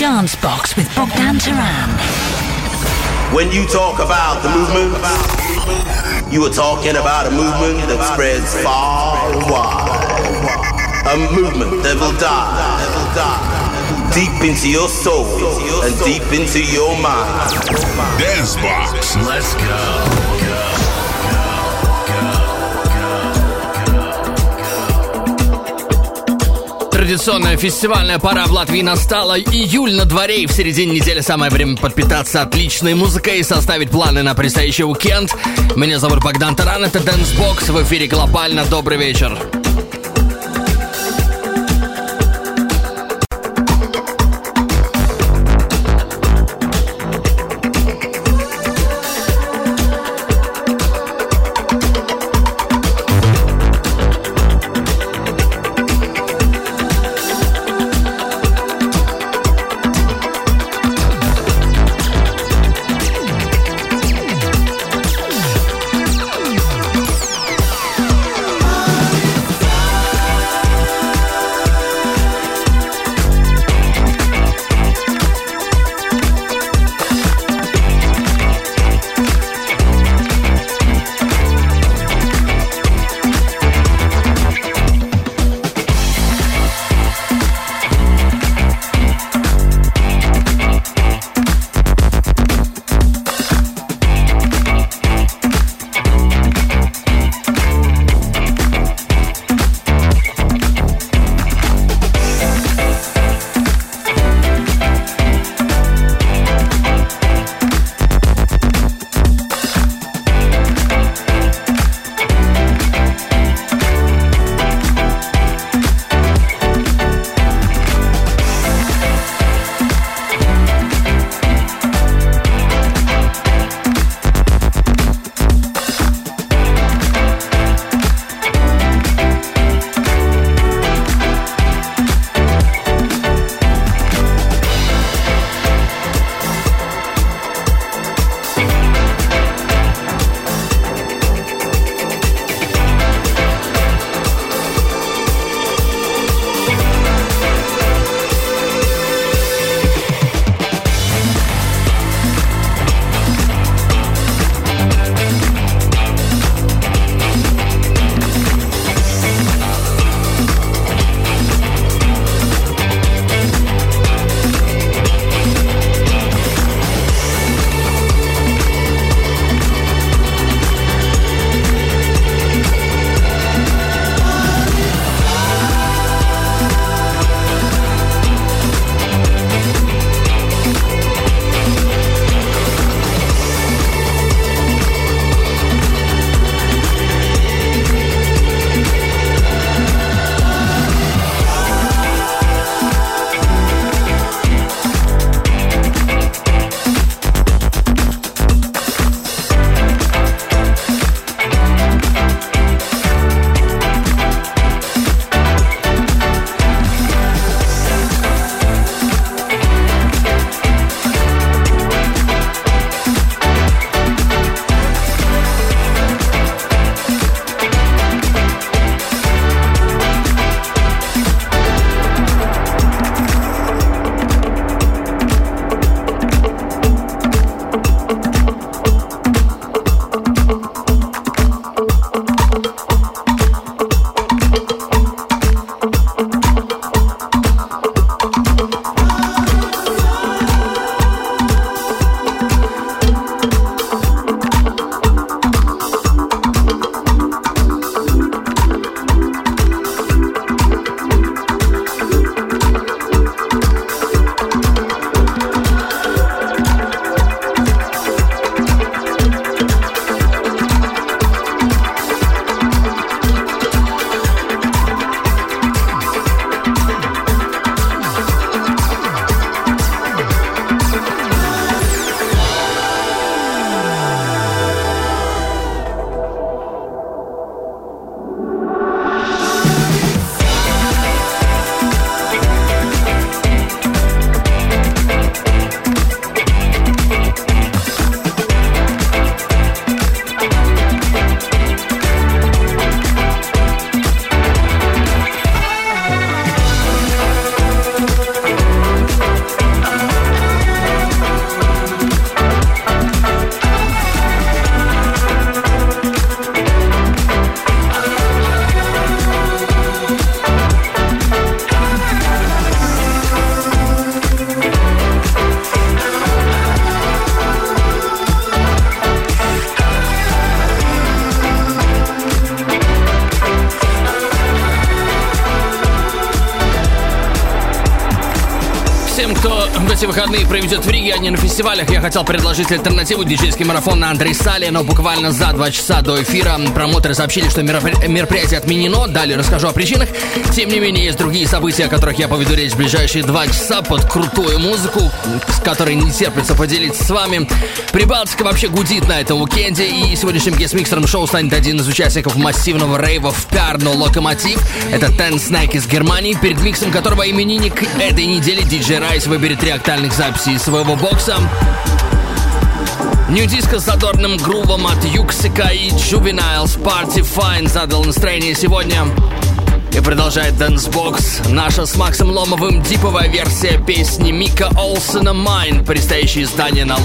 Dance Box with Bogdan Taran. When you talk about the movement, you are talking about a movement that spreads far and wide. A movement that will die deep into your soul and deep into your mind. Dance Box. Let's go. Традиционная фестивальная пора в Латвии настала. Июль на дворе, и в середине недели самое время подпитаться отличной музыкой и составить планы на предстоящий уикенд. Меня зовут Богдан Таран, это Dance Box, в эфире глобально. Добрый вечер. тем, выходные проведет в Риге, не на фестивалях, я хотел предложить альтернативу диджейский марафон на Андрей Сале, но буквально за два часа до эфира промоутеры сообщили, что мероприятие отменено. Далее расскажу о причинах. Тем не менее, есть другие события, о которых я поведу речь в ближайшие два часа под крутую музыку, с которой не терпится поделиться с вами. Прибалтика вообще гудит на этом уикенде, и сегодняшним гест-миксером шоу станет один из участников массивного рейва в Пярно Локомотив. Это Ten Snack из Германии, перед миксом которого именинник этой недели диджей Райс выберет три актуальных записи из своего бокса. Nu-disco с задорным грувом от Yuksek а и Juveniles Party Fine задал настроение сегодня. И продолжает Dance Box, наша с Максом Ломовым диповая версия песни Мика Олсена «Mine», предстоящее издание на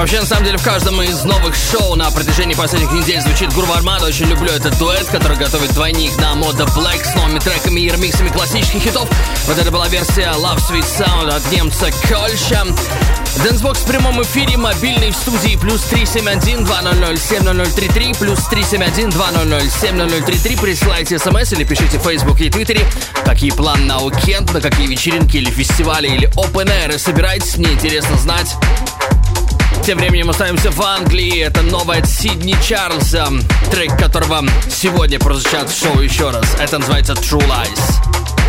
Loka Records. в каждом из новых шоу на протяжении последних недель звучит Groove Armada. Очень люблю этот дуэт, который готовит двойник на Moda Black с новыми треками и ремиксами классических хитов. Вот это была версия Love Sweet Sound от немца Кольша. Dance Box в прямом эфире, мобильный в студии плюс 371 200 7033 плюс 371 200 7033 Присылайте смс или пишите в Facebook и Твиттере, какие планы на уикенд, на какие вечеринки или фестивали или open air собираетесь, мне интересно знать. Тем временем остаемся в Англии. Это новая Сидни Чарльза, трек которого сегодня прозвучат в шоу еще раз. Это называется True Lies.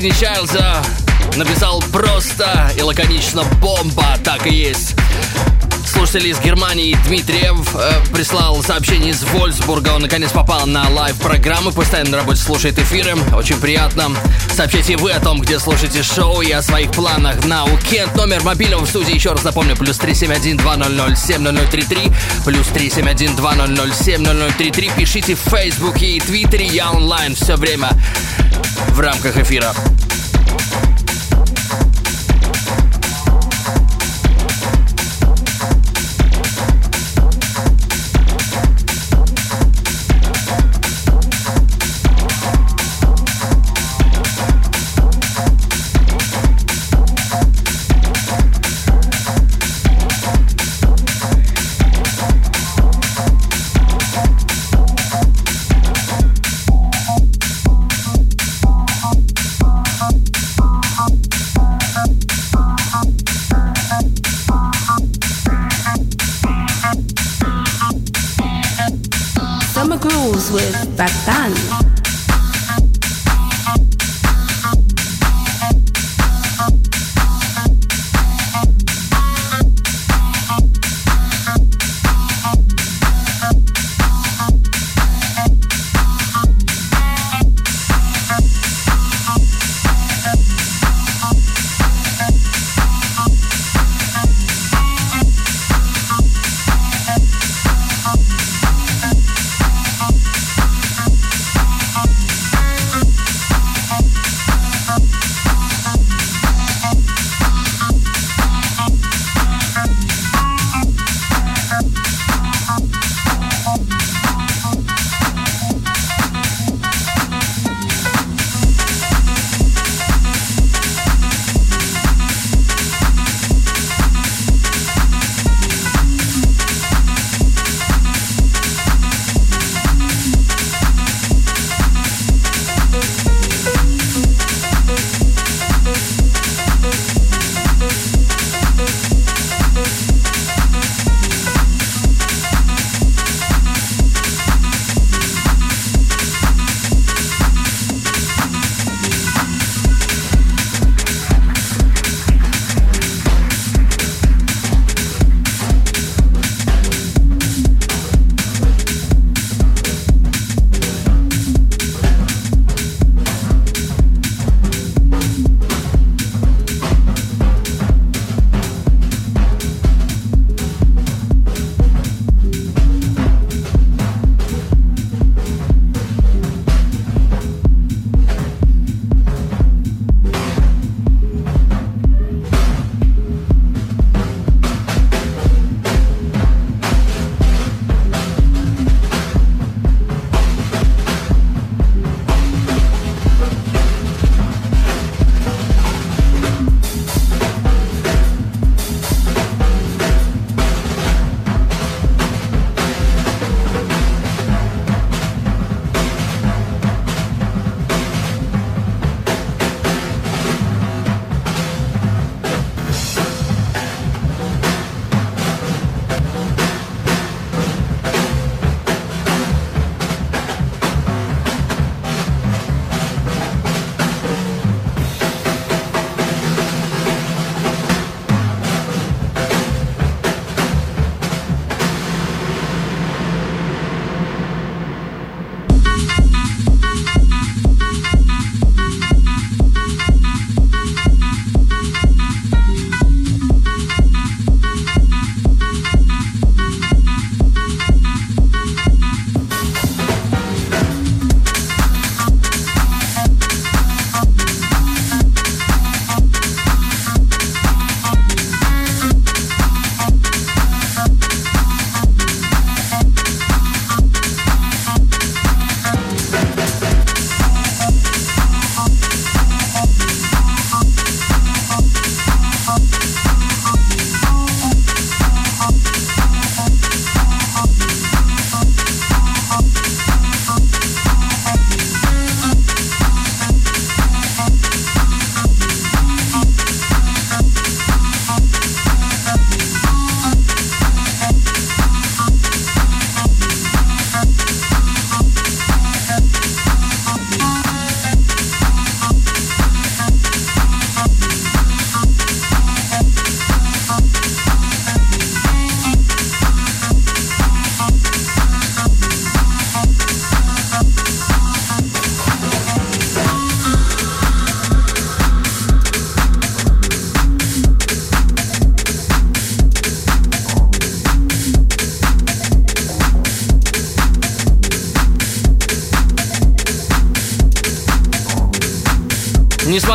Сидни Чайлза написал просто и лаконично «бомба», так и есть. Слушатель из Германии Дмитриев э, прислал сообщение из Вольсбурга. Он наконец попал на лайв-программы, постоянно на работе слушает эфиры. Очень приятно. Сообщайте вы о том, где слушаете шоу и о своих планах на уикенд. Номер мобильного в студии, еще раз напомню, плюс 371-200-7033, плюс 371-200-7033. Пишите в Фейсбуке и Твиттере, я онлайн все время в рамках эфира.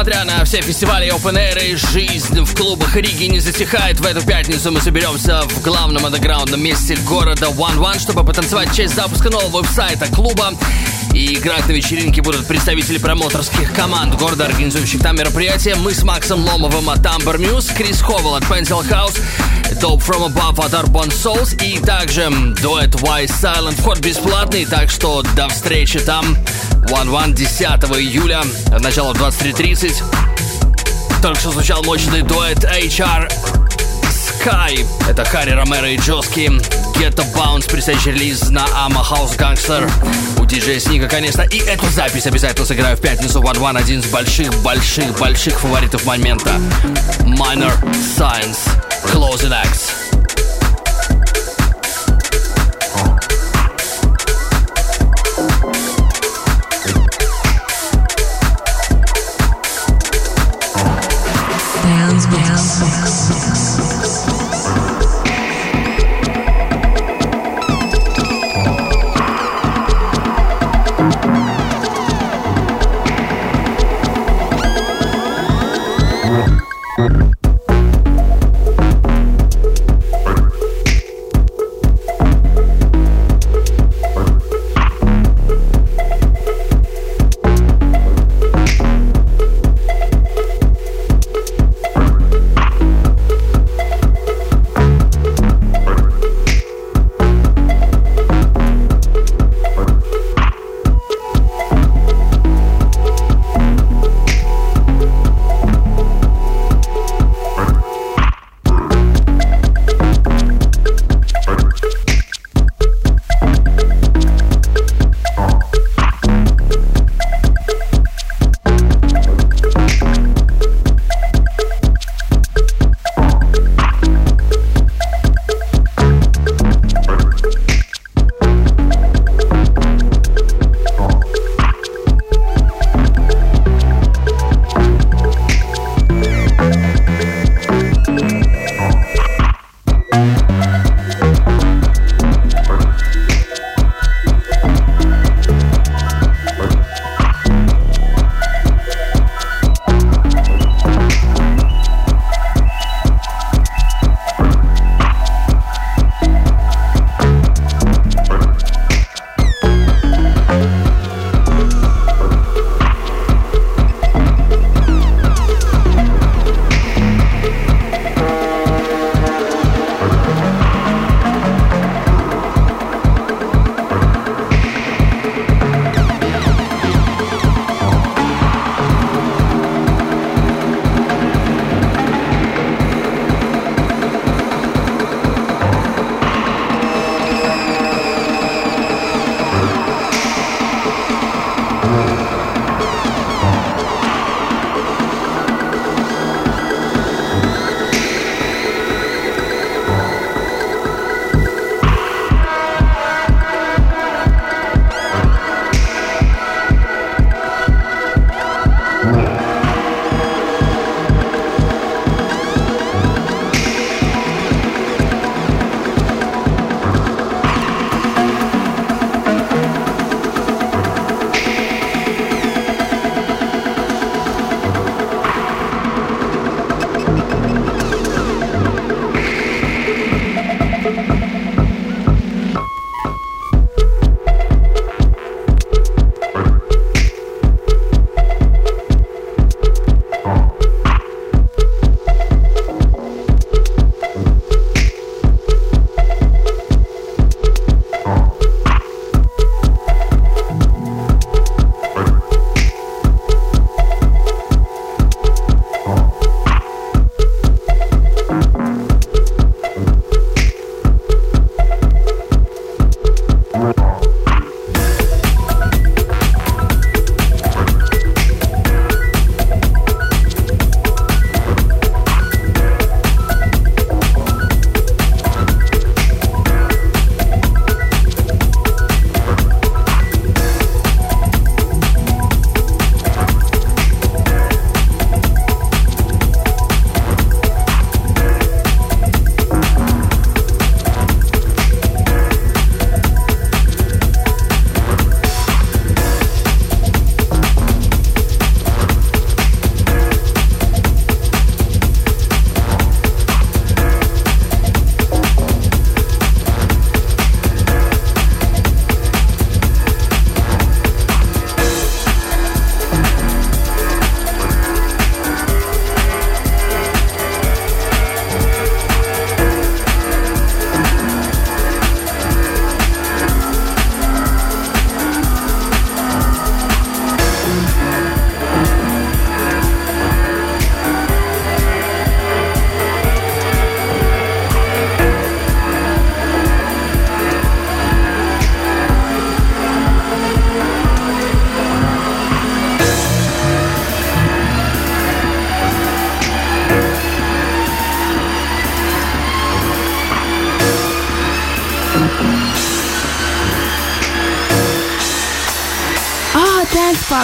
Несмотря на все фестивали Open Air и жизнь в клубах Риги не затихает, в эту пятницу мы соберемся в главном андеграундном месте города One One, чтобы потанцевать в честь запуска нового веб-сайта клуба. И играть на вечеринке будут представители промоутерских команд города, организующих там мероприятия. Мы с Максом Ломовым от Amber Muse, Крис Ховел от Pencil House, Dope From Above от Urban Souls и также дуэт Wise Silent. Вход бесплатный, так что до встречи там. One One 10 июля, начало в 23.30. Только что звучал мощный дуэт HR Sky. Это Харри Ромеро и Джоски. Get a Bounce, предстоящий релиз на Ама House Gangster. У диджея Сника, конечно. И эту запись обязательно сыграю в пятницу One One. Один из больших-больших-больших фаворитов момента. Minor Science. Closing Acts.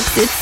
Toxic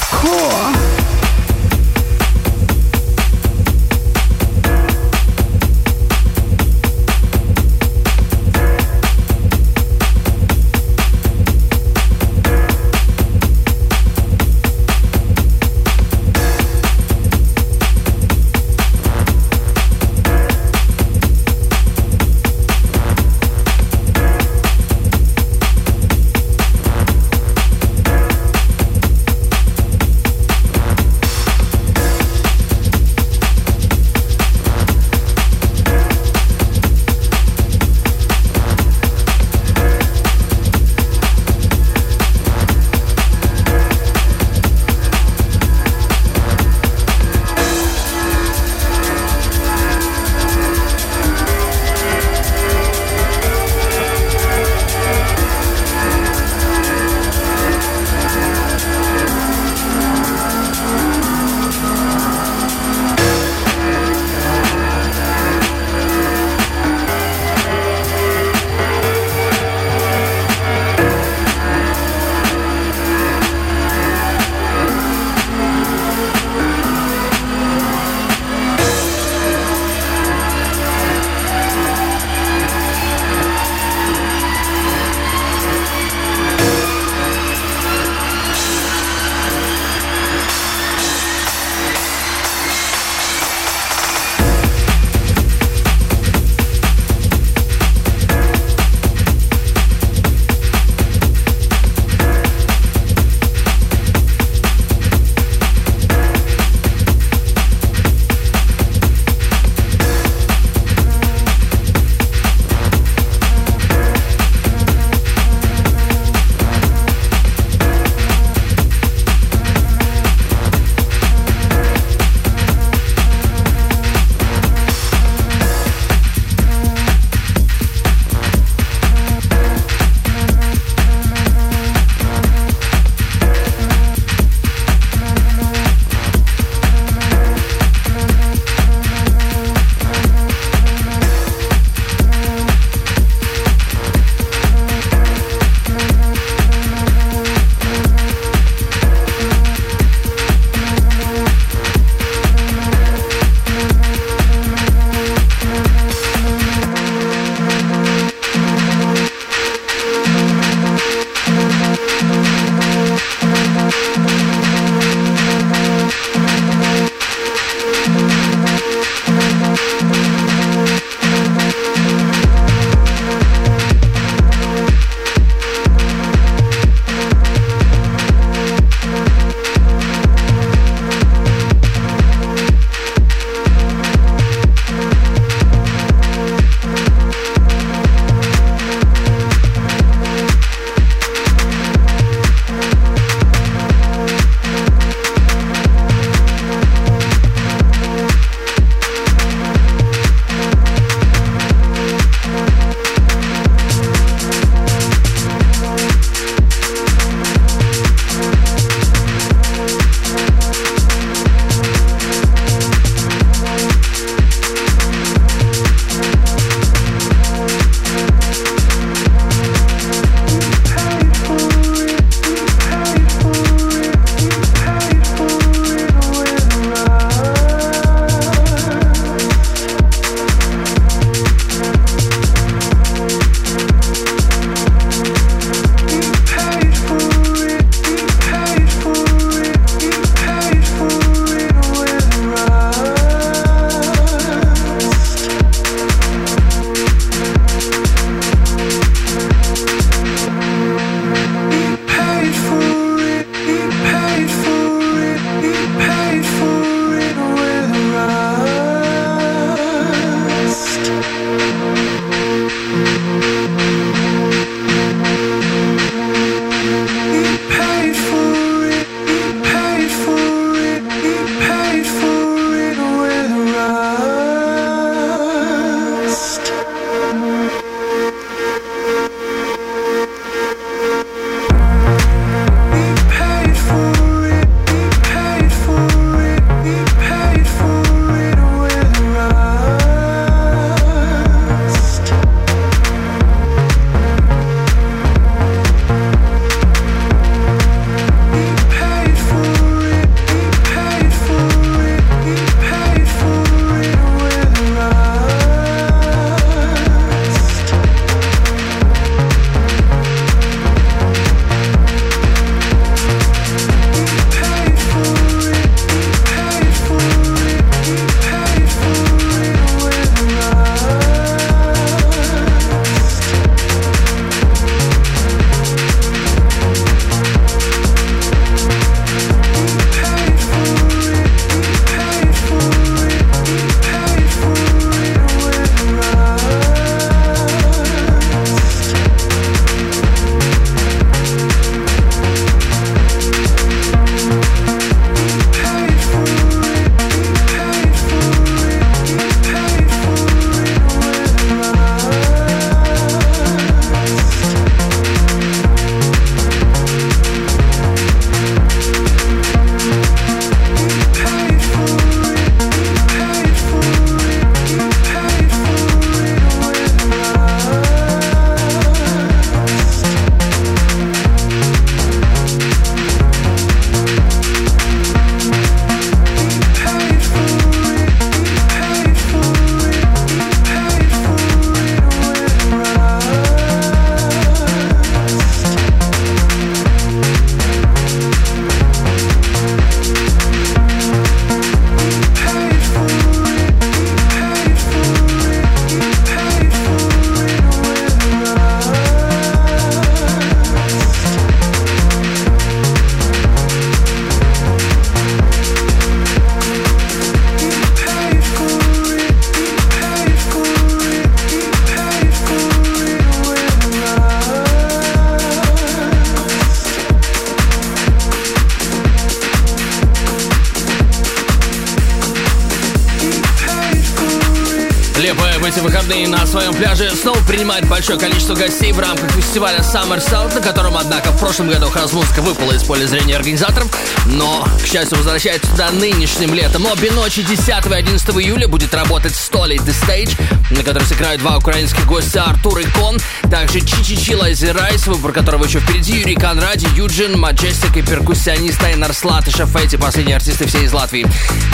эти выходные на своем пляже снова принимает большое количество гостей в рамках фестиваля Summer Sound, на котором, однако, в прошлом году хаос-музыка выпала из поля зрения организаторов, но, к счастью, возвращается туда нынешним летом. Обе ночи 10 и 11 июля будет работать Stolly The Stage, на которой сыграют два украинских гостя Артур и Кон, также Чичи Чичи Лайзи Райс, выбор которого еще впереди, Юрий Конради, Юджин, Маджестик и перкуссионист Айнар Слат и Шафети, последние артисты все из Латвии.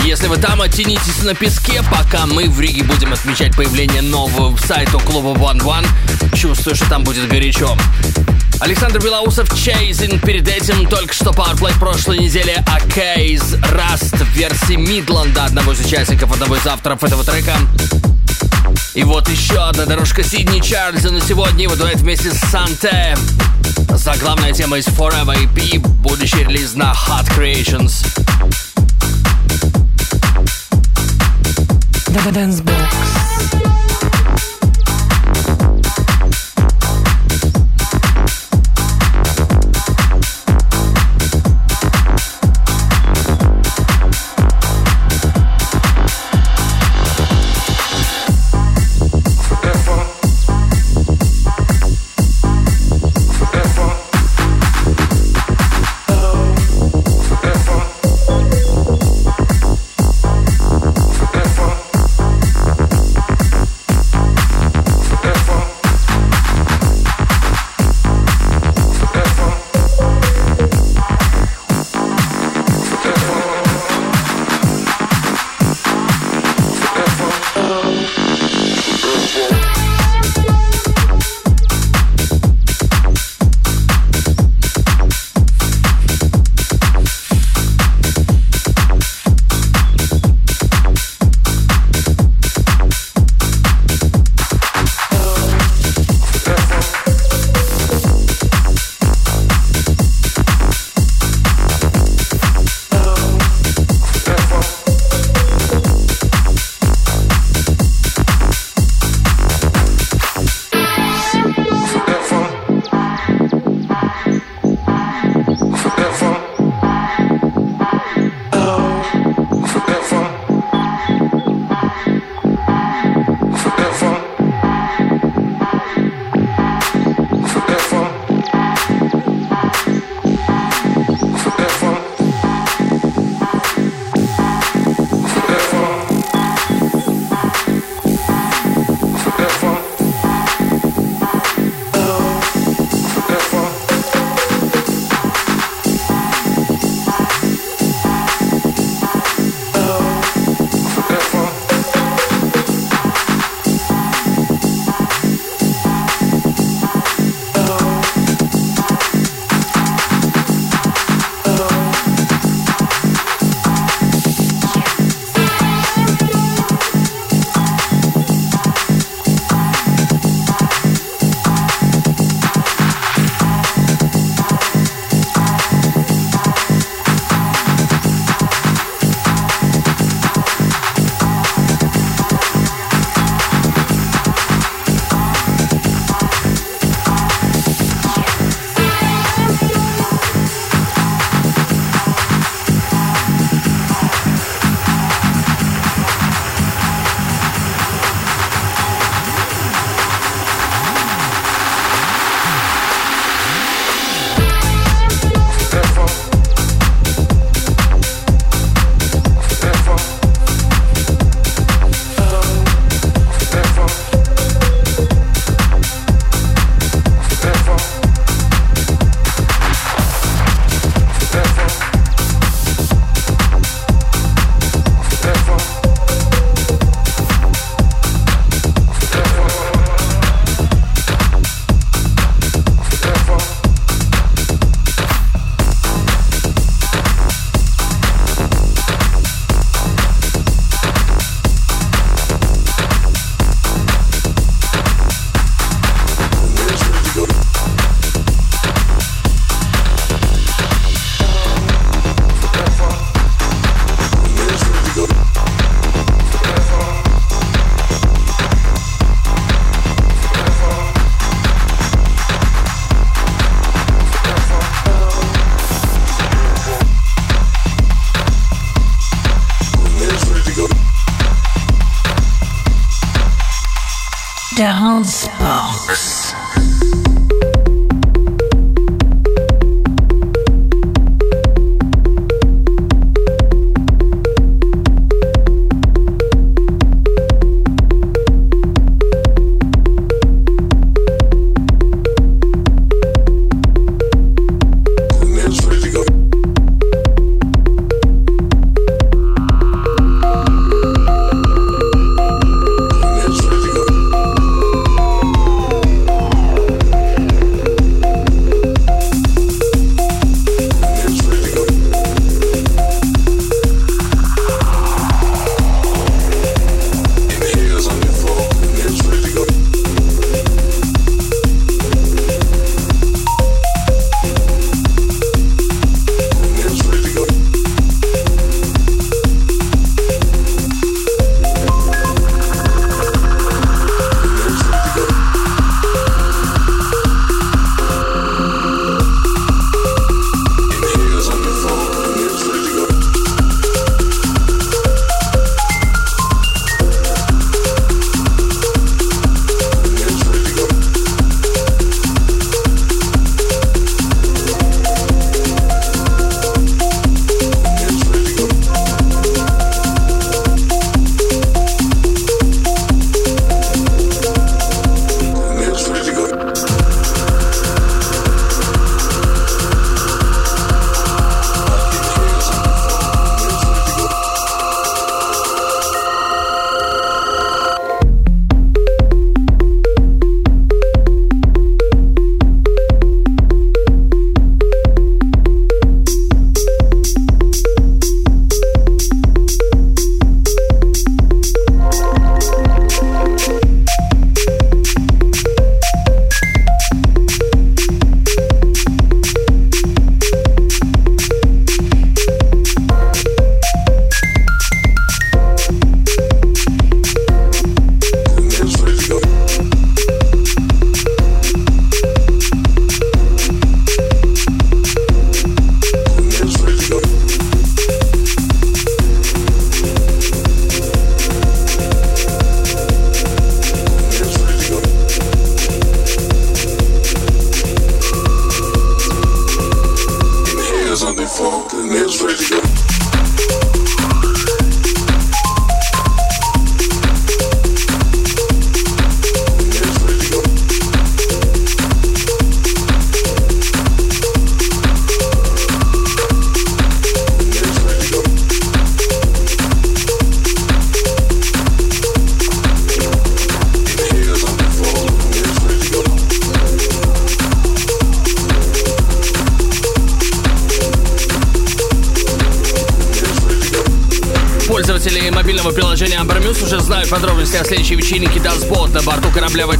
Если вы там, оттянитесь на песке, пока мы в Риге будем отмечать появление нового сайта клуба One One. Чувствую, что там будет горячо. Александр Белоусов, Чейзин. Перед этим только что Powerplay прошлой недели а Кейз Раст в версии Мидланда, одного из участников, одного из авторов этого трека. И вот еще одна дорожка Сидни Чарльза на сегодня его дуэт вместе с Санте. Заглавная тема из Forever EP, будущий релиз на Hot Creations. Dance Box.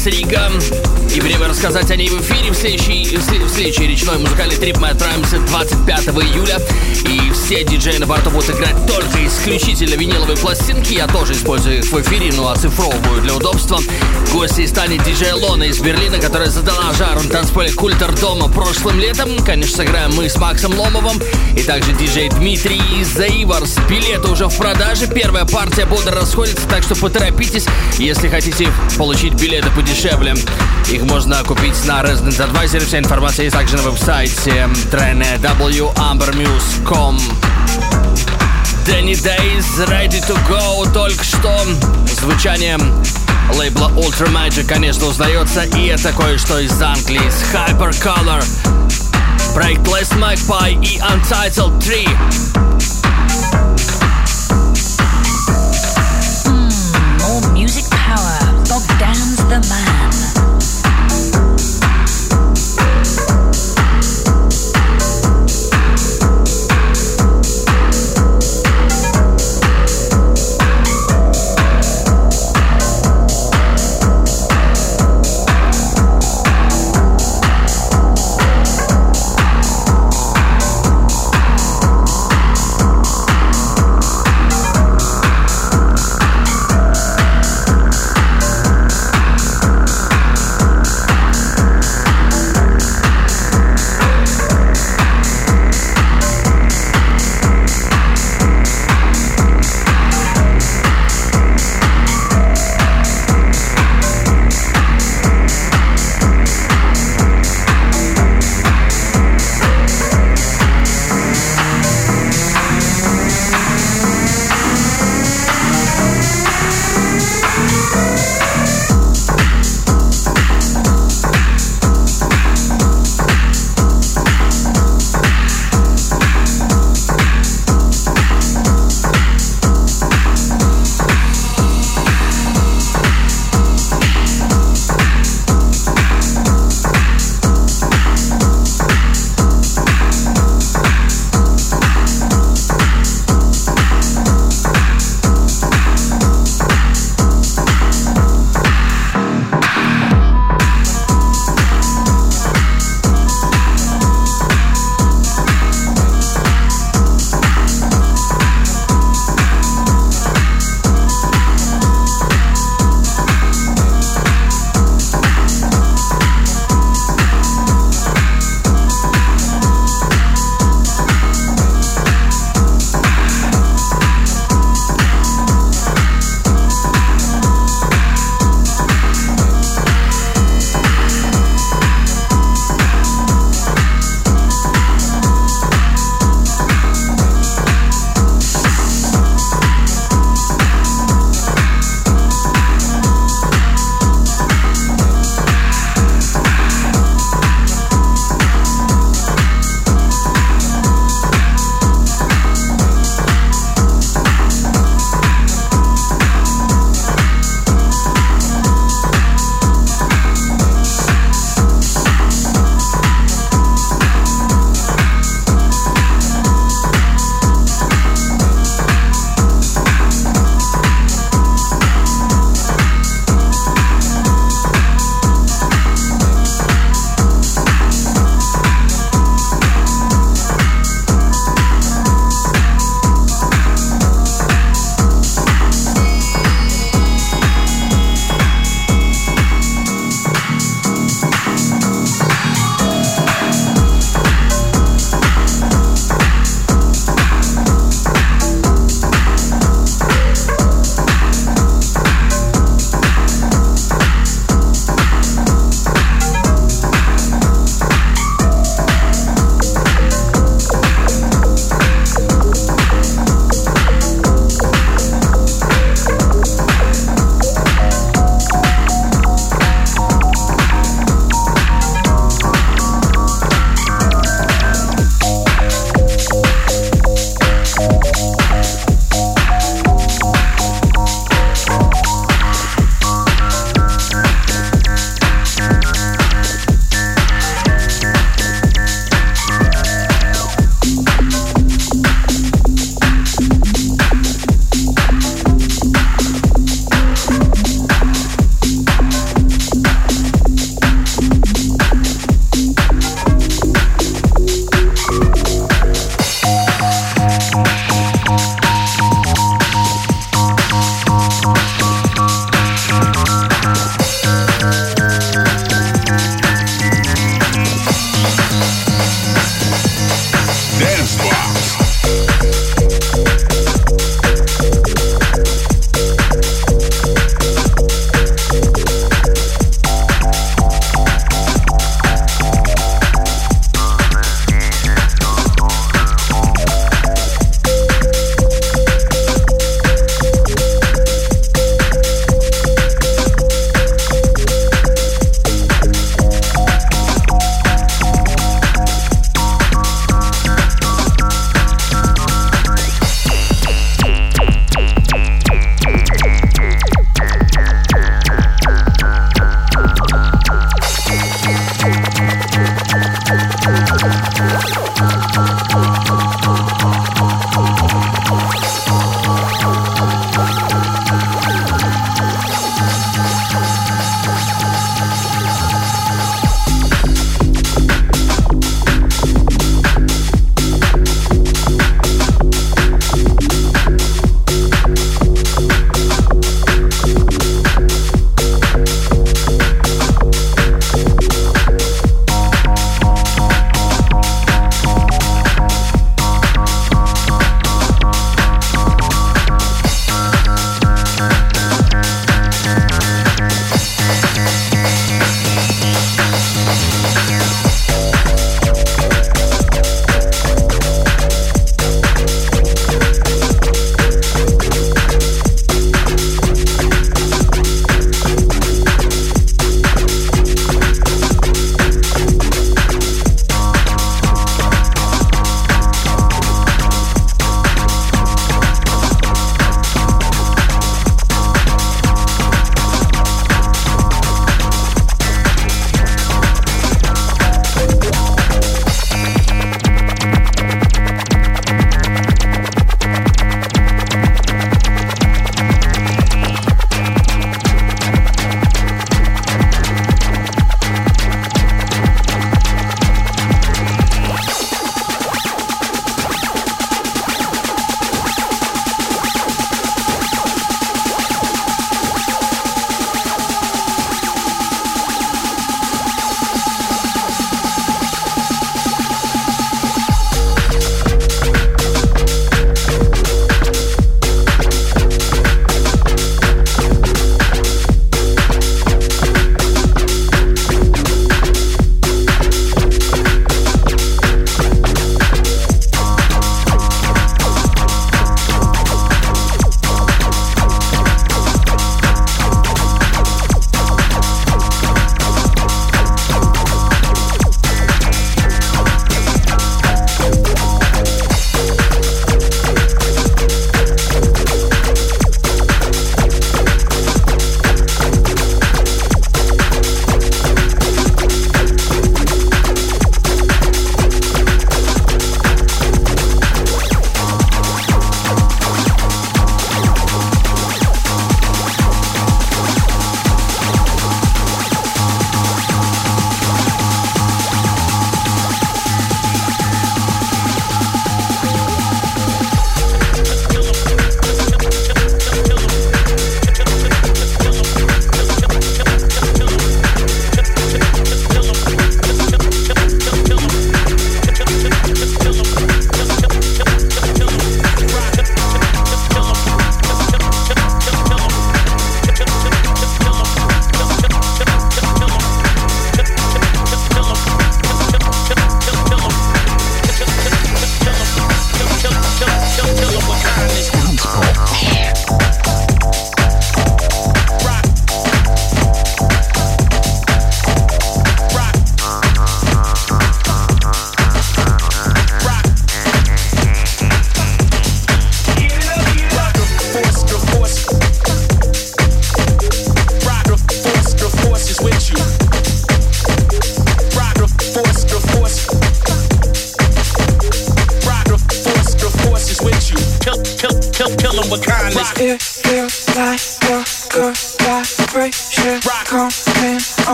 Корабля Ватсрига. И время рассказать о ней в эфире. В следующий, в следующий речной музыкальный трип мы отправимся 25 июля. И все диджеи на борту будут играть только исключительно виниловые пластинки. Я тоже использую их в эфире, но оцифровываю для удобства. Гостей станет диджей Лона из Берлина, которая задала жару на танцполе Культер дома прошлым летом. Конечно, сыграем мы с Максом Ломовым. И также диджей Дмитрий из Заиварс. Билеты уже в продаже. Первая партия бодро расходится, так что поторопитесь, если хотите получить билеты подешевле. Их можно купить на Resident Advisor. Вся информация есть также на веб-сайте www.ambermuse.com Danny Days Ready to Go только что. Звучание лейбла Ultra Magic, конечно, узнается, и это кое-что из Англии, с Hypercolor, проект Les Magpie и Untitled 3.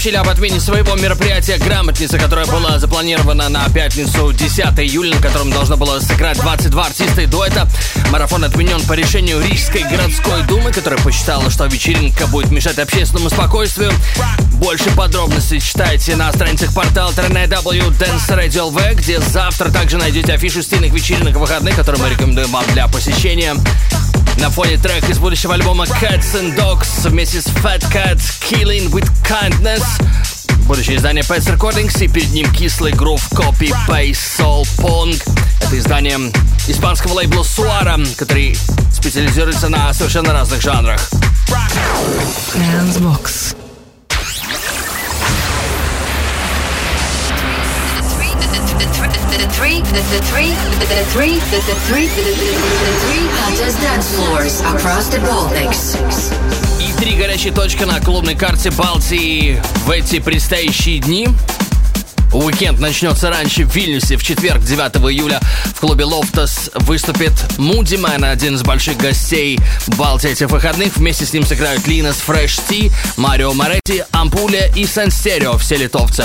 Сообщили об отмене своего мероприятия «Грамотница», которое было запланировано на пятницу 10 июля, на котором должно было сыграть 22 артиста и дуэта. Марафон отменен по решению Рижской городской думы, которая посчитала, что вечеринка будет мешать общественному спокойствию. Больше подробностей читайте на страницах портала www Dance Radio LV, где завтра также найдете афишу стильных вечеринок выходных, которые мы рекомендуем вам для посещения. На фоне трек из будущего альбома Cats and Dogs вместе с Fat Cat Killing with Kindness. Будущее издание Pets Recordings и перед ним кислый грув Copy Paste Soul Pong. Это издание испанского лейбла Суара, который специализируется на совершенно разных жанрах. Transbox. И три горячие точки на клубной карте Балтии в эти предстоящие дни. Уикенд начнется раньше в Вильнюсе. В четверг, 9 июля, в клубе Лофтас выступит Moodymann, один из больших гостей Балтии этих выходных. Вместе с ним сыграют Линас Fresh T, Марио Моретти, Ампуля и Сен Стерео, все литовцы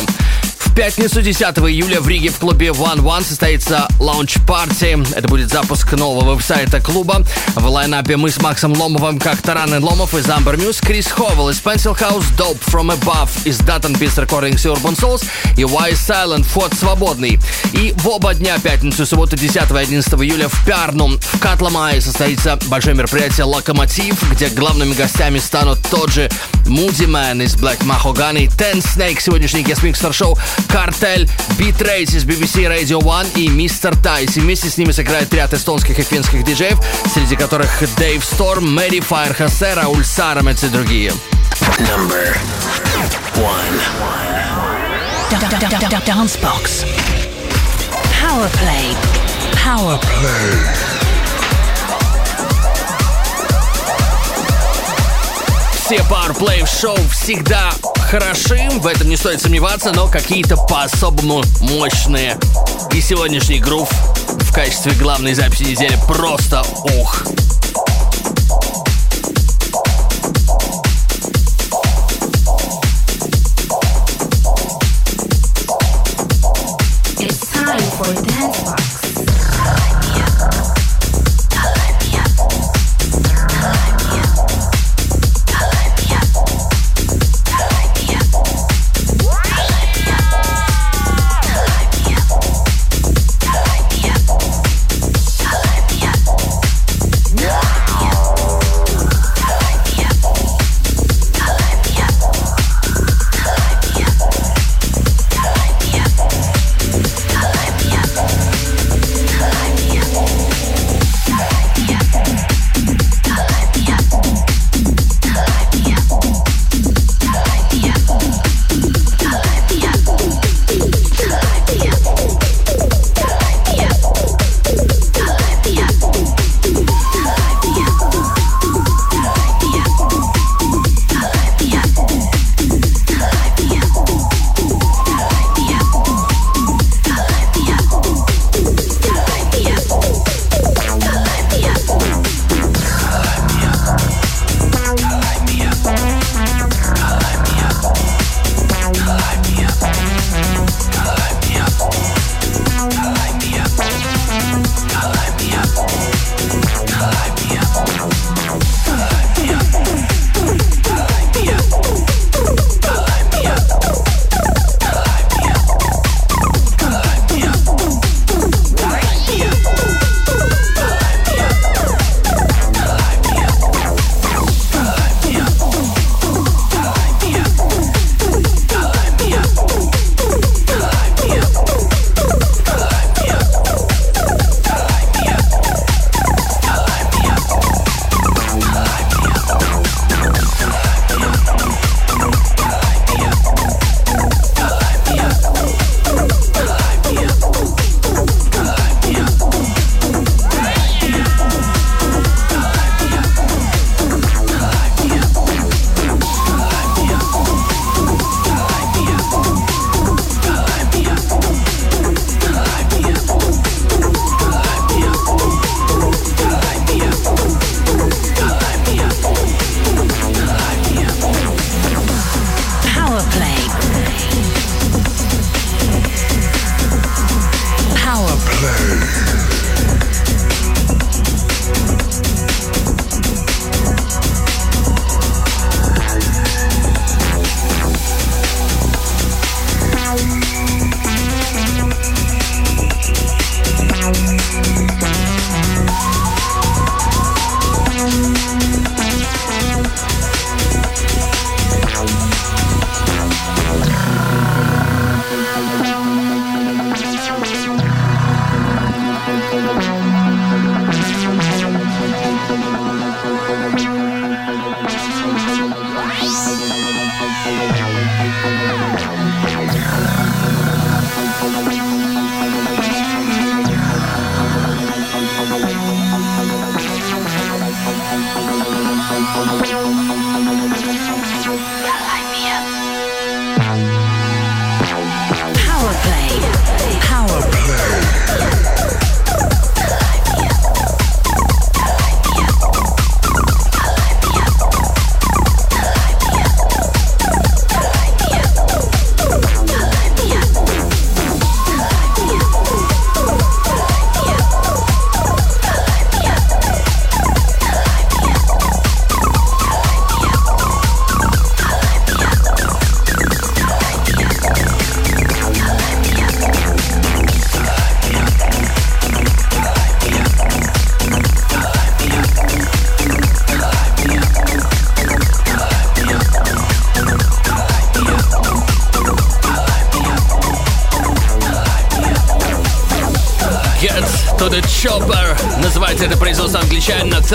пятницу 10 июля в Риге в клубе One One состоится launch party. Это будет запуск нового веб-сайта клуба. В лайнапе мы с Максом Ломовым, как Таран и Ломов из Amber Muse, Крис Ховел из Pencil House, Dope From Above из Dutton Beats Recordings и Urban Souls и Wise Silent, вход свободный. И в оба дня, пятницу, субботу 10 и 11 июля в Пярну, в Катламае состоится большое мероприятие «Локомотив», где главными гостями станут тот же Moody Man из Black Mahogany, Ten Snake, сегодняшний гест-микстер шоу Картель, Beat Race из BBC Radio One и Мистер Тайс. И вместе с ними сыграет ряд эстонских и финских диджеев, среди которых Дэйв Сторм, Мэри Файр Хосе, Рауль Сарамец и другие. Number one. Dancebox. Power play. Power play. Все Powerplay шоу всегда хороши, в этом не стоит сомневаться, но какие-то по-особому мощные. И сегодняшний грув в качестве главной записи недели просто ух.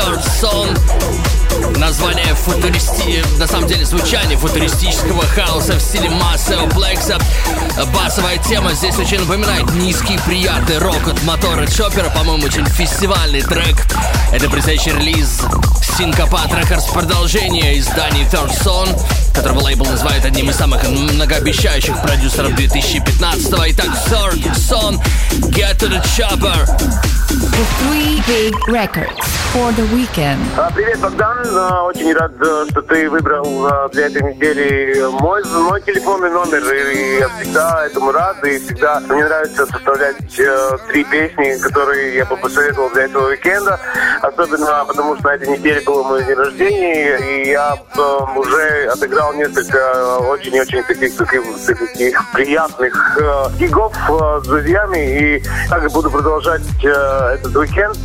Third Song. Название футуристи... На самом деле звучание футуристического хаоса в стиле Массео Плекса. Басовая тема здесь очень напоминает низкий приятный рок от мотора Чоппера. По-моему, очень фестивальный трек. Это предстоящий релиз Syncopat Records продолжение изданий Third Song, которого лейбл называет одним из самых многообещающих продюсеров 2015-го. Итак, Third Song, Get to the Chopper. The three big records for the weekend. А, привет, Богдан. А, очень рад, э, что ты выбрал а, для этой недели мой, мой телефонный номер. И я всегда этому рад. И всегда мне нравится составлять э, три песни, которые я бы посоветовал для этого уикенда. Особенно потому, что на этой неделе было мой день рождения. И я э, уже отыграл несколько очень-очень таких, таких, таких приятных гигов с друзьями. И также буду продолжать этот уикенд.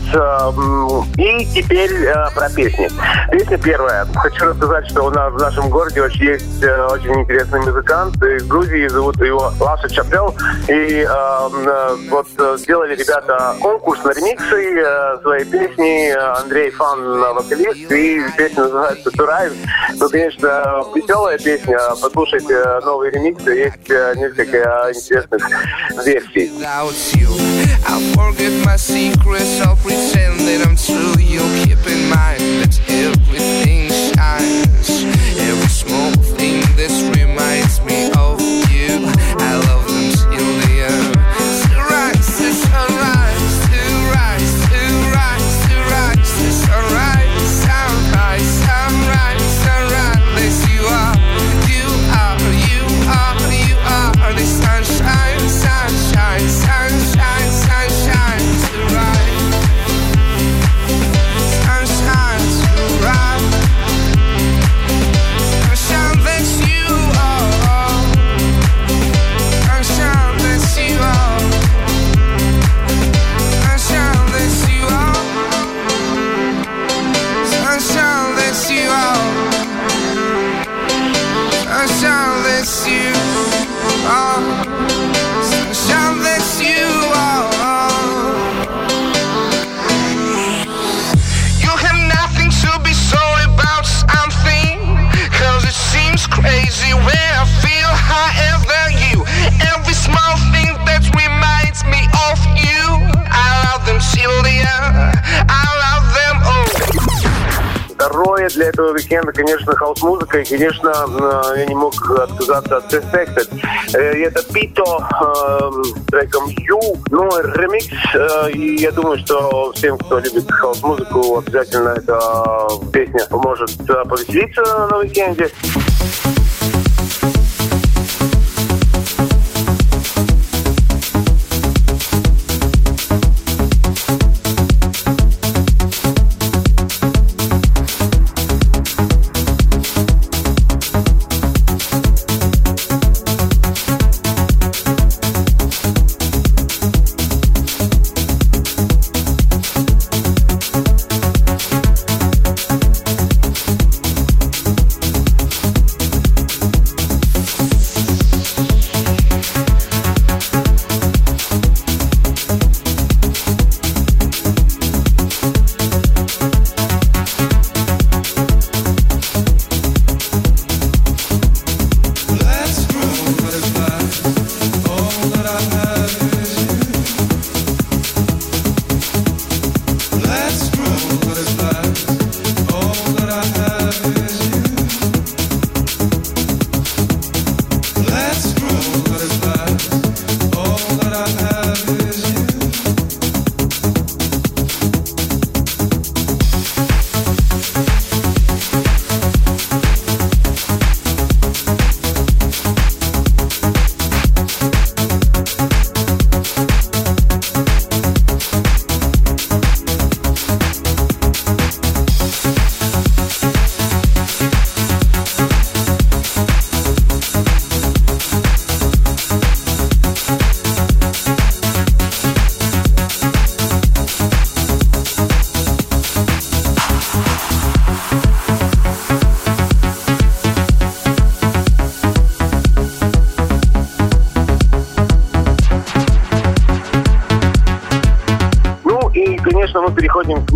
И теперь э, про песни. Песня первая. Хочу рассказать, что у нас в нашем городе очень есть э, очень интересный музыкант из Грузии, зовут его Лаша Чапел. И э, э, вот сделали ребята конкурс на ремиксы э, своей песни. Андрей Фан вокалист, и песня называется «Тураев». Ну, конечно, веселая песня, послушайте новые ремиксы, есть э, несколько интересных версий. Every small thing this reminds me of Второе для этого уикенда, конечно, хаос-музыка. И, конечно, я не мог отказаться от Suspected. Это Пито э, треком Ю, ну, ремикс. Э, и я думаю, что всем, кто любит хаос-музыку, обязательно эта песня поможет повеселиться на уикенде.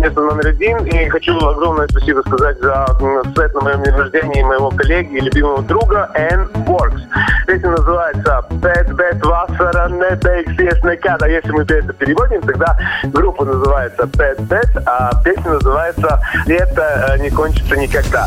Месту номер один. И хочу огромное спасибо сказать за сет на моем день рождения моего коллеги и любимого друга N Works. Песня называется Bad Bad Wasser Некада. Если мы это переводим, тогда группа называется Bad Bad, а песня называется «Лето не кончится никогда».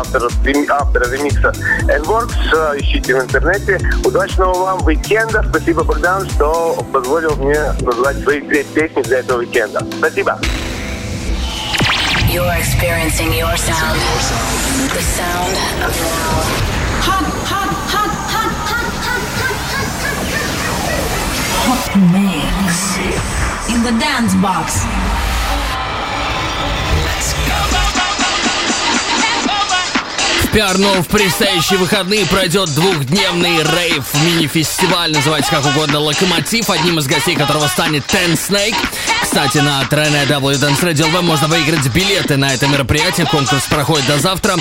Автора, автора ремикса N-Works. Э, ищите в интернете. Удачного вам уикенда. Спасибо, Богдан, что позволил мне назвать свои две песни для этого уикенда. Спасибо. You're experiencing your sound. The sound of now. Hot, hot, hot, hot, hot, hot, hot, hot, hot. Hot mix. In the dance box. Пиарнул в предстоящие выходные пройдет двухдневный рейв мини-фестиваль, называется как угодно «Локомотив», одним из гостей которого станет Ten Snake. Кстати, на www Dance Radio LV можно выиграть билеты на это мероприятие. Конкурс проходит до завтра.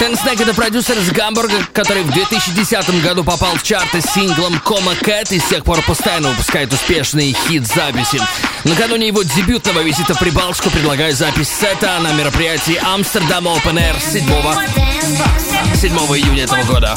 Snake это продюсер из Гамбурга, который в 2010 году попал в чарты с синглом Кома Кэт и с тех пор постоянно выпускает успешные хит-записи. Накануне его дебютного визита в Прибалтику предлагаю запись сета на мероприятии Амстердам Open Air 7 7 июня этого года.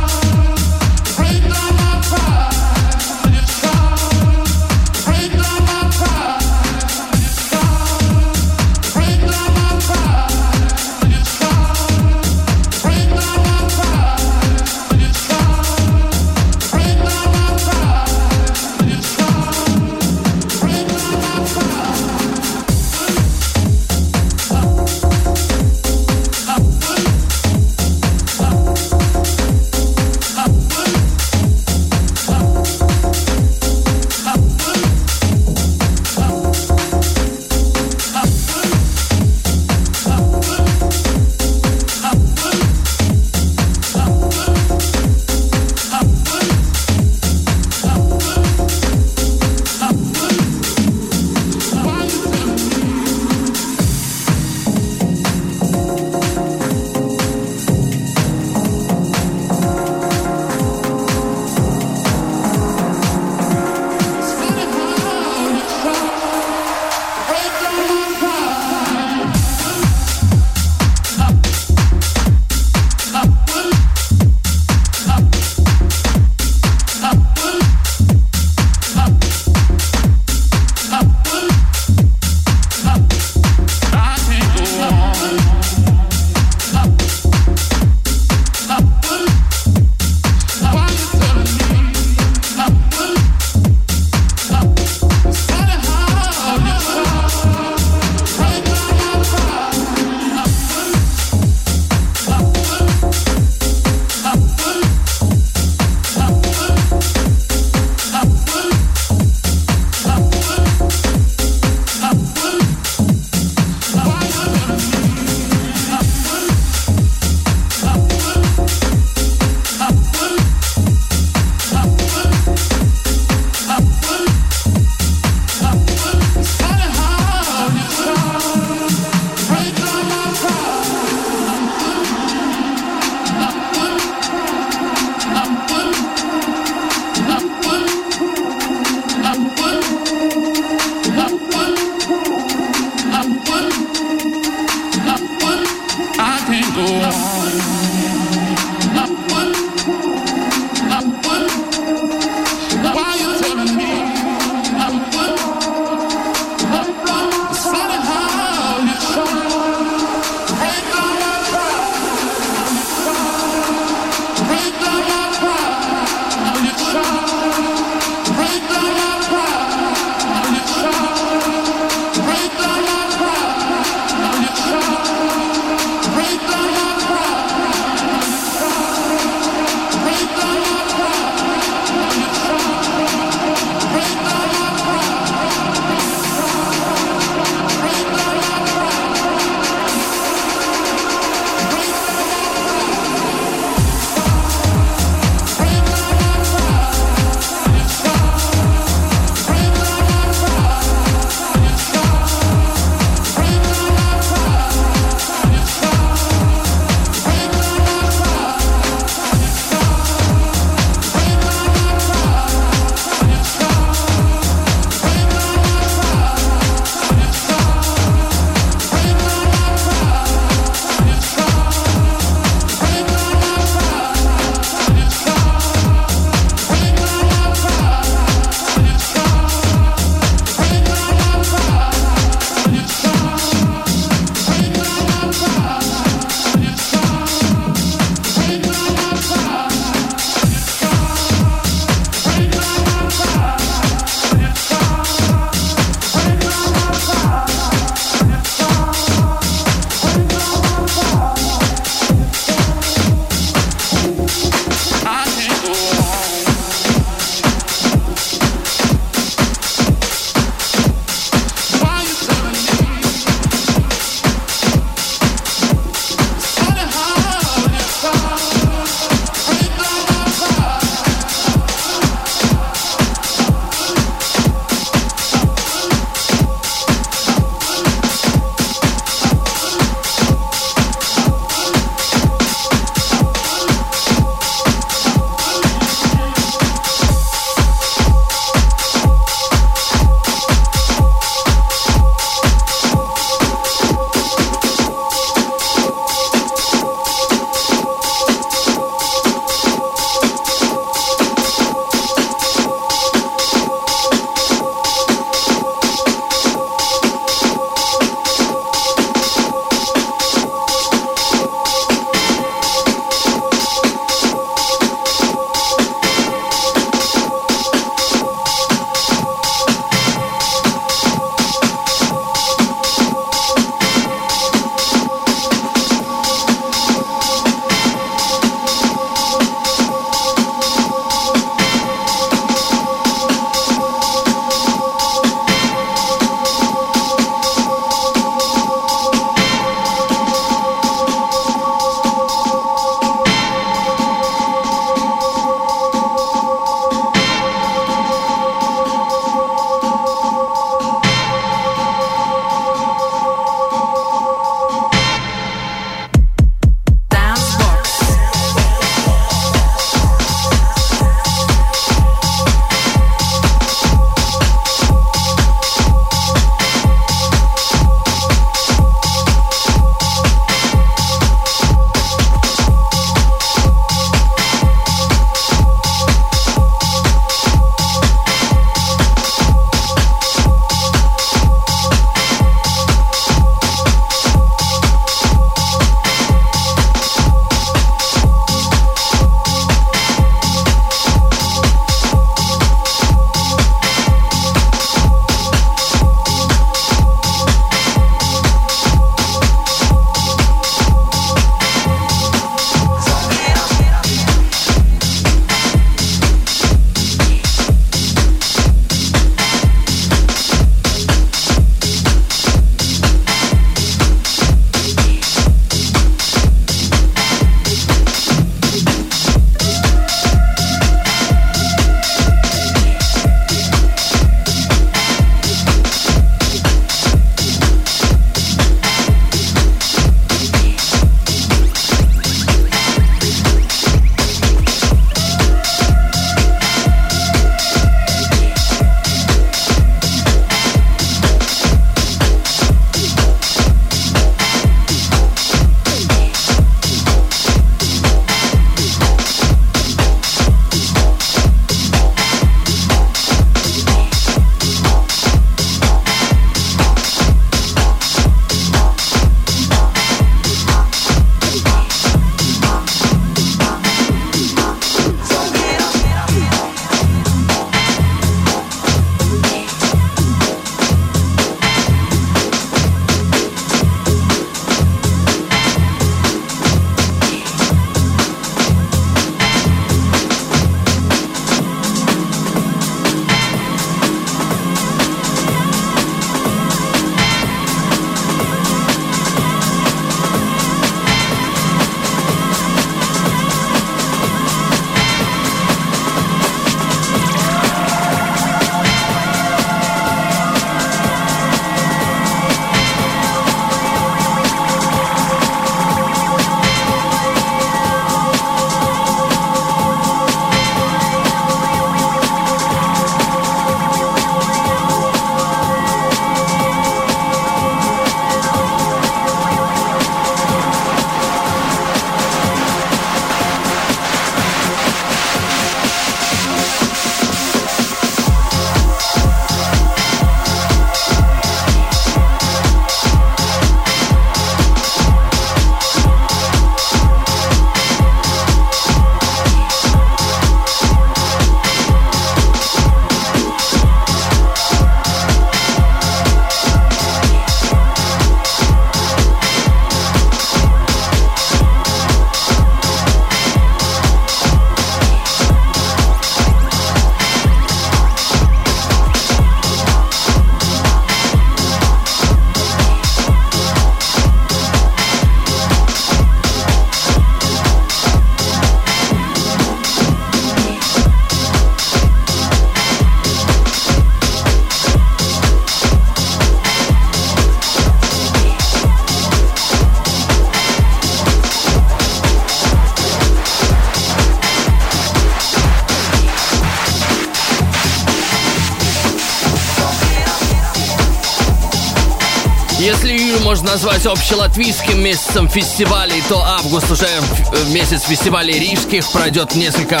Можно назвать общелатвийским месяцем фестивалей, то август уже э, месяц фестивалей рижских. Пройдет несколько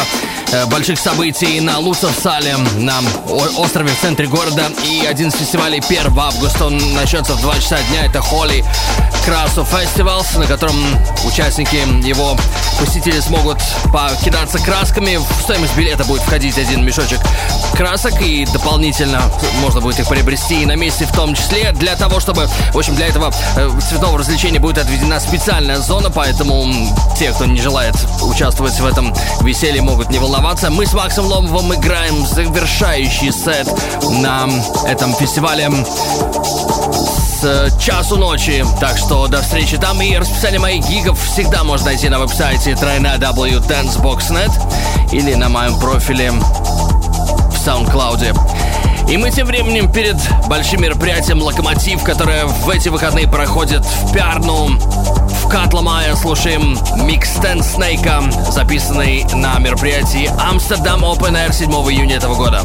больших событий на Луцевсале, на о- острове в центре города. И один из фестивалей 1 августа, он начнется в 2 часа дня. Это Холли Красу Festivals, на котором участники его посетители смогут покидаться красками. В стоимость билета будет входить один мешочек красок и дополнительно можно будет их приобрести и на месте в том числе для того, чтобы, в общем, для этого э, цветного развлечения будет отведена специальная зона, поэтому те, кто не желает участвовать в этом веселье, могут не волноваться. Мы с Максом Ломовым играем завершающий сет на этом фестивале с часу ночи. Так что до встречи там. И расписание моих гигов всегда можно найти на веб-сайте www.dancebox.net или на моем профиле в SoundCloud. И мы тем временем перед большим мероприятием «Локомотив», которое в эти выходные проходит в Пярну, в Катламая, слушаем микс Тен Снейка, записанный на мероприятии Амстердам Open Air 7 июня этого года.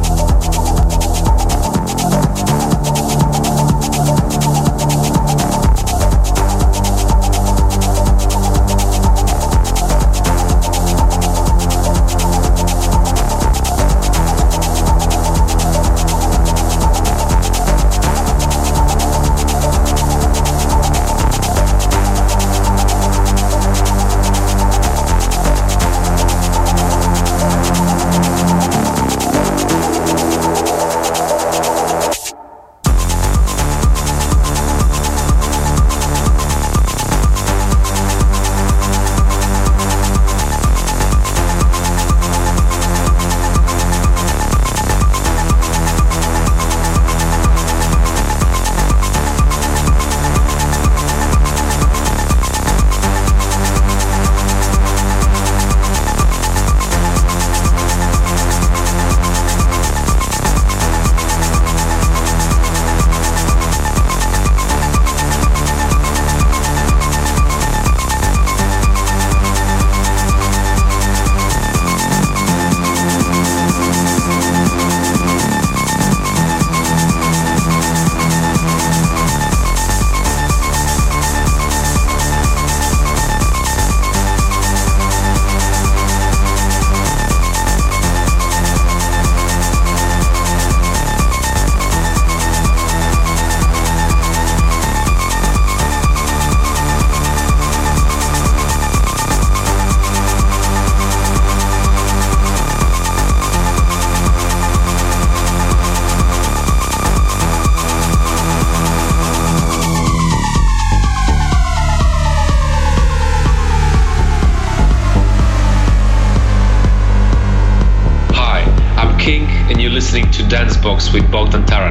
With Bogdan Taran.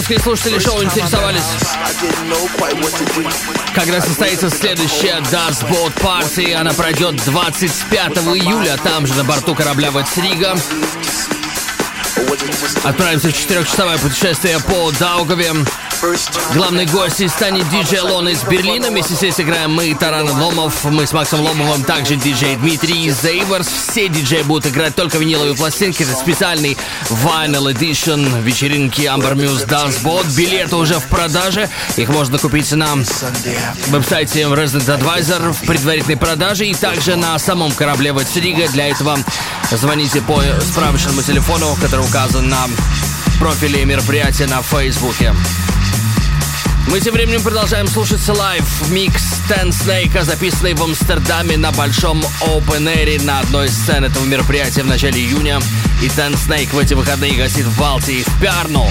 Эстонские слушатели шоу интересовались, когда состоится следующая Dust Boat Party. Она пройдет 25 июля, там же на борту корабля Ветсрига. Отправимся в четырехчасовое путешествие по Даугаве. Главный гость станет диджей Лон из Берлина. Вместе здесь играем мы, Таран Ломов. Мы с Максом Ломовым, также диджей Дмитрий Зейверс. Все диджеи будут играть только виниловые пластинки. Это специальный Vinyl Edition вечеринки Amber Muse Dance Boat. Билеты уже в продаже. Их можно купить на веб-сайте Resident Advisor в предварительной продаже и также на самом корабле Ватсрига. Для этого звоните по справочному телефону, который указан на профиле мероприятия на Фейсбуке. Мы тем временем продолжаем слушать live mix Tensnake, записанный в Амстердаме на большом Open Air на одной из сцен этого мероприятия в начале июня. И Ten Snake в эти выходные гостит в Балтии, в Пярну.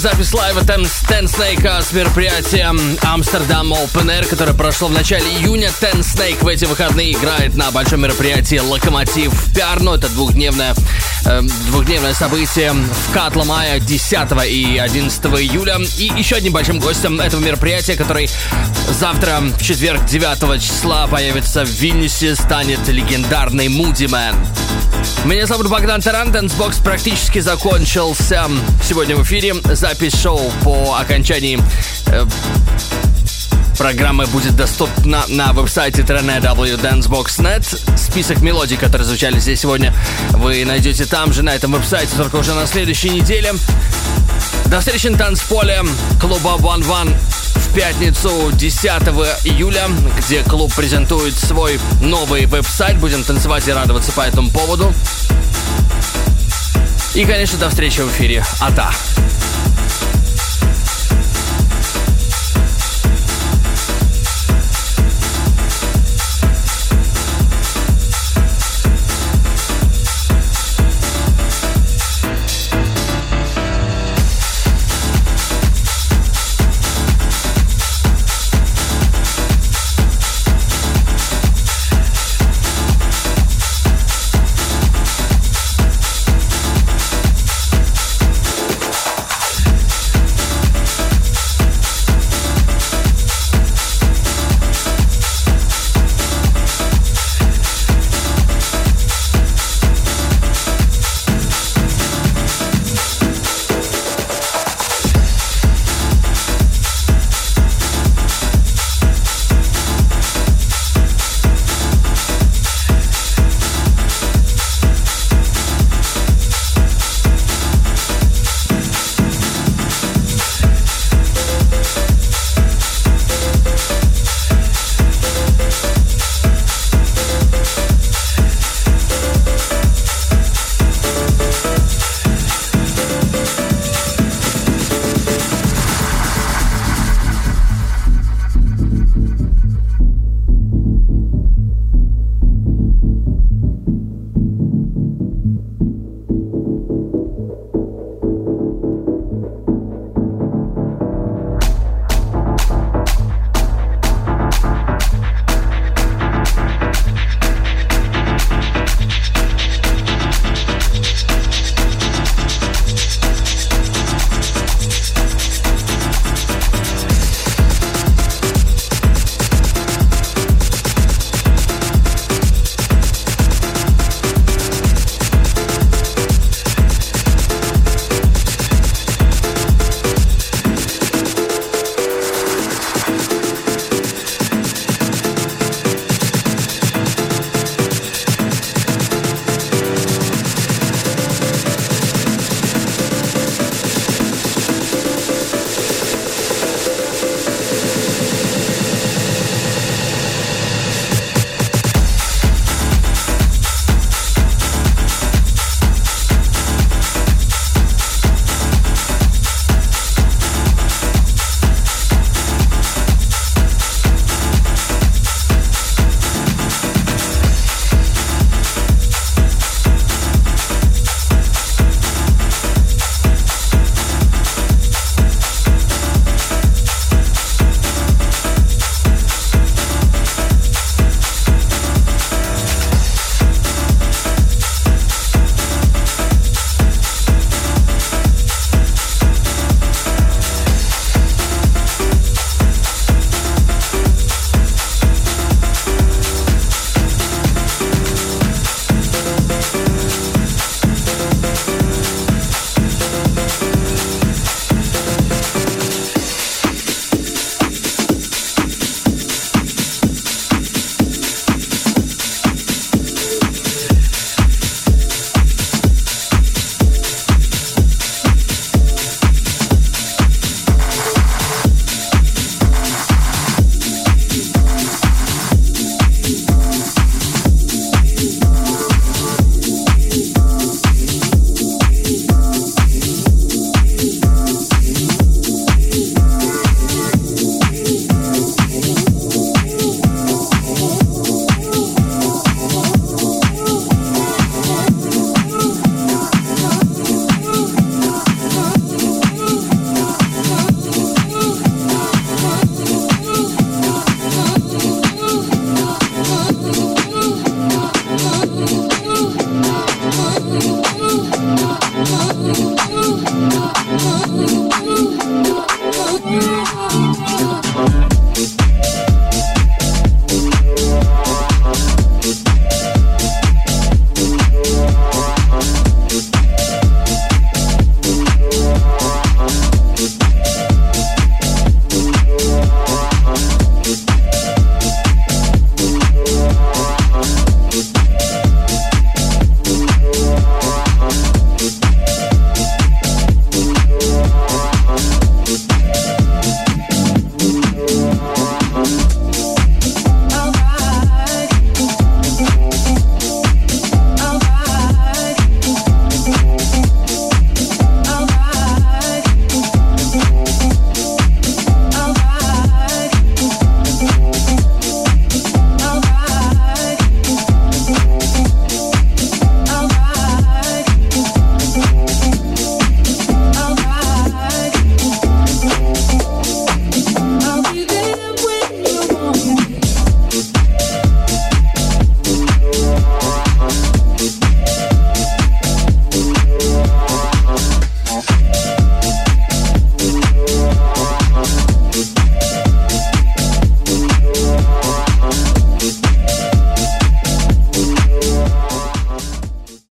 Запись лайва Tensnake с мероприятия Амстердам Open Air, которое прошло в начале июня. Tensnake в эти выходные играет на большом мероприятии Локомотив Пярну. Это двухдневное, э, двухдневное событие в Катламая 10 и 11 июля. И еще одним большим гостем этого мероприятия, который завтра, в четверг 9 числа, появится в Вильнюсе, станет легендарный Moodymann. Меня зовут Богдан Таран, Dancebox практически закончился сегодня в эфире. Запись шоу по окончании э, программы будет доступна на веб-сайте www.dancebox.net. Список мелодий, которые звучали здесь сегодня, вы найдете там же, на этом веб-сайте, только уже на следующей неделе. До встречи на танцполе клуба One One пятницу 10 июля, где клуб презентует свой новый веб-сайт. Будем танцевать и радоваться по этому поводу. И, конечно, до встречи в эфире. Ата.